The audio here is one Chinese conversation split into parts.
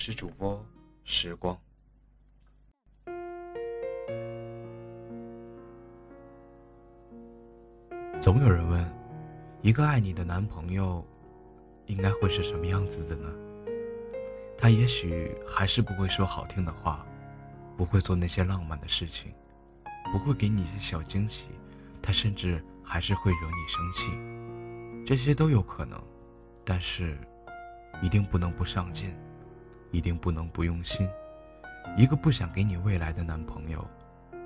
是主播时光。总有人问，一个爱你的男朋友，应该会是什么样子的呢？他也许还是不会说好听的话，不会做那些浪漫的事情，不会给你一些小惊喜，他甚至还是会惹你生气，这些都有可能。但是，一定不能不上进，一定不能不用心。一个不想给你未来的男朋友，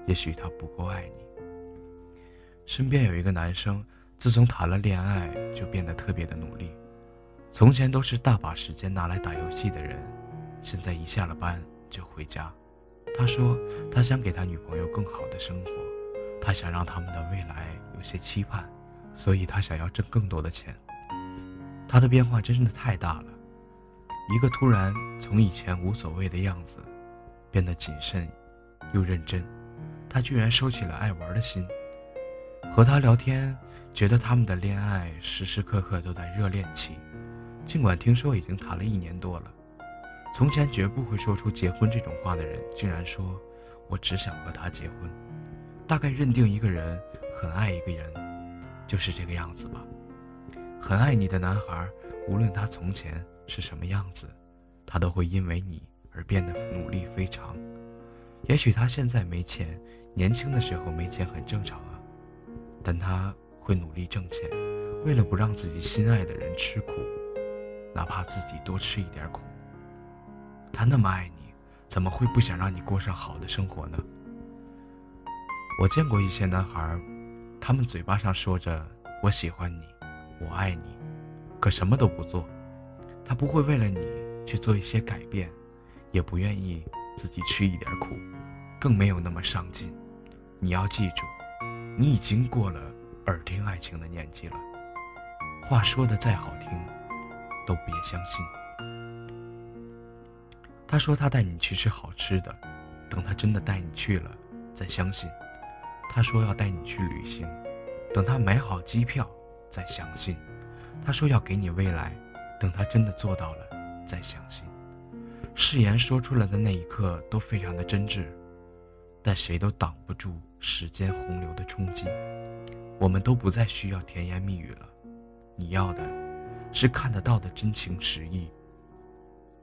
也许他不够爱你。身边有一个男生，自从谈了恋爱，就变得特别的努力。从前都是大把时间拿来打游戏的人，现在一下了班就回家。他说他想给他女朋友更好的生活，他想让他们的未来有些期盼，所以他想要挣更多的钱。他的变化真的太大了，一个突然从以前无所谓的样子，变得谨慎又认真。他居然收起了爱玩的心。和他聊天，觉得他们的恋爱时时刻刻都在热恋期。尽管听说已经谈了一年多了，从前绝不会说出结婚这种话的人，竟然说：“我只想和他结婚。”大概认定一个人很爱一个人，就是这个样子吧。很爱你的男孩，无论他从前是什么样子，他都会因为你而变得努力非常。也许他现在没钱，年轻的时候没钱很正常啊，但他会努力挣钱，为了不让自己心爱的人吃苦。哪怕自己多吃一点苦，他那么爱你，怎么会不想让你过上好的生活呢？我见过一些男孩，他们嘴巴上说着“我喜欢你，我爱你”，可什么都不做。他不会为了你去做一些改变，也不愿意自己吃一点苦，更没有那么上进。你要记住，你已经过了耳听爱情的年纪了。话说的再好听。都别相信。他说他带你去吃好吃的，等他真的带你去了，再相信。他说要带你去旅行，等他买好机票，再相信。他说要给你未来，等他真的做到了，再相信。誓言说出来的那一刻都非常的真挚，但谁都挡不住时间洪流的冲击。我们都不再需要甜言蜜语了，你要的。是看得到的真情实意。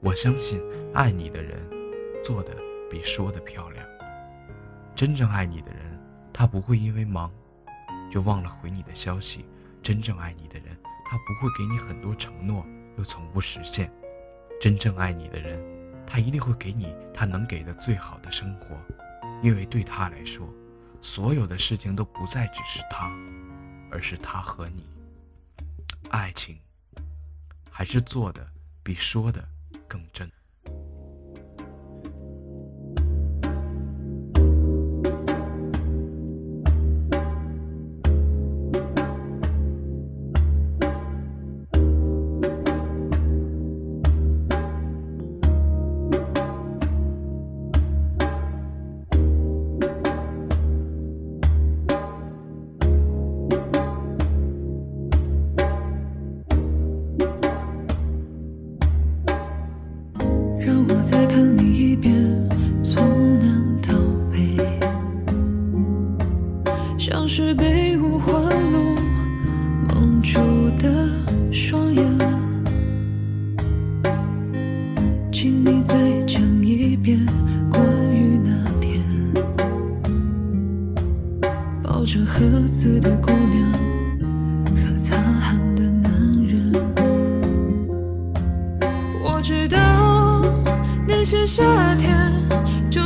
我相信爱你的人，做的比说的漂亮。真正爱你的人，他不会因为忙，就忘了回你的消息。真正爱你的人，他不会给你很多承诺，又从不实现。真正爱你的人，他一定会给你他能给的最好的生活，因为对他来说，所有的事情都不再只是他，而是他和你。爱情。还是做的比说的更真。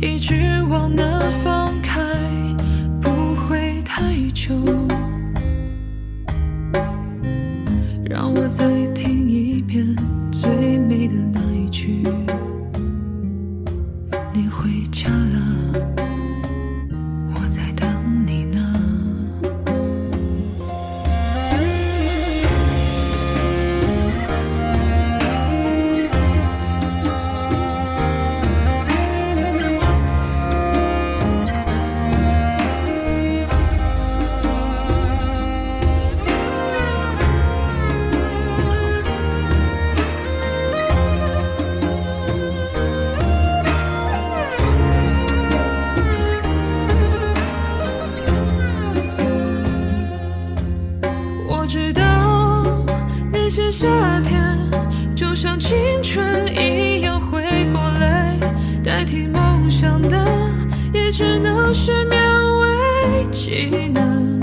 一直往南方开，不会太久。夏天就像青春一样回不来，代替梦想的也只能是勉为其难。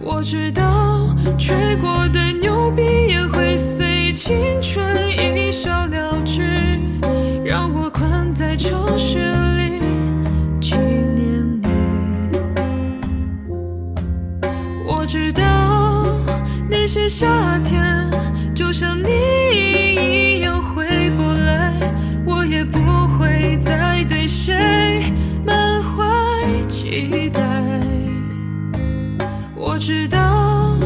我知道吹过的牛逼也会随青春一笑了之，让我困在城市那些夏天就像你一样回不来，我也不会再对谁满怀期待。我知道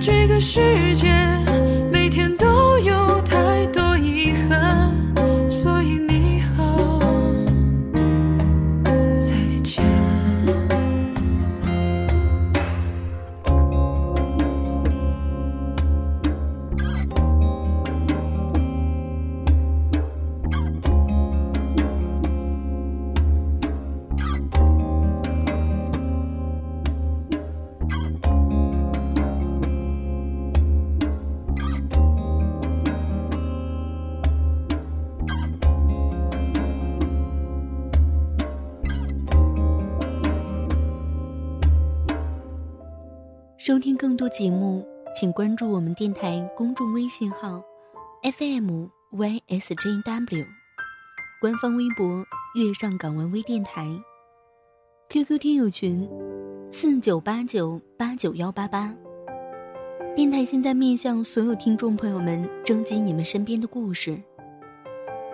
这个世界收听更多节目，请关注我们电台公众微信号 FM YSJW，官方微博“月上港湾微电台 ”，QQ 听友群四九八九八九幺八八。电台现在面向所有听众朋友们征集你们身边的故事，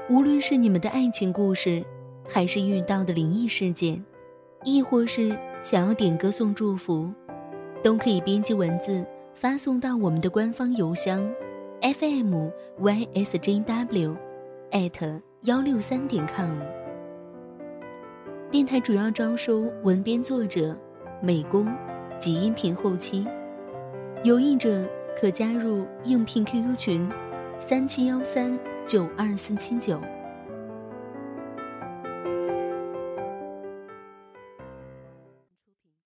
无论是你们的爱情故事，还是遇到的灵异事件，亦或是想要点歌送祝福。都可以编辑文字发送到我们的官方邮箱，fm ysjw，艾特幺六三点 com。电台主要招收文编作者、美工及音频后期，有意者可加入应聘 QQ 群：三七幺三九二四七九。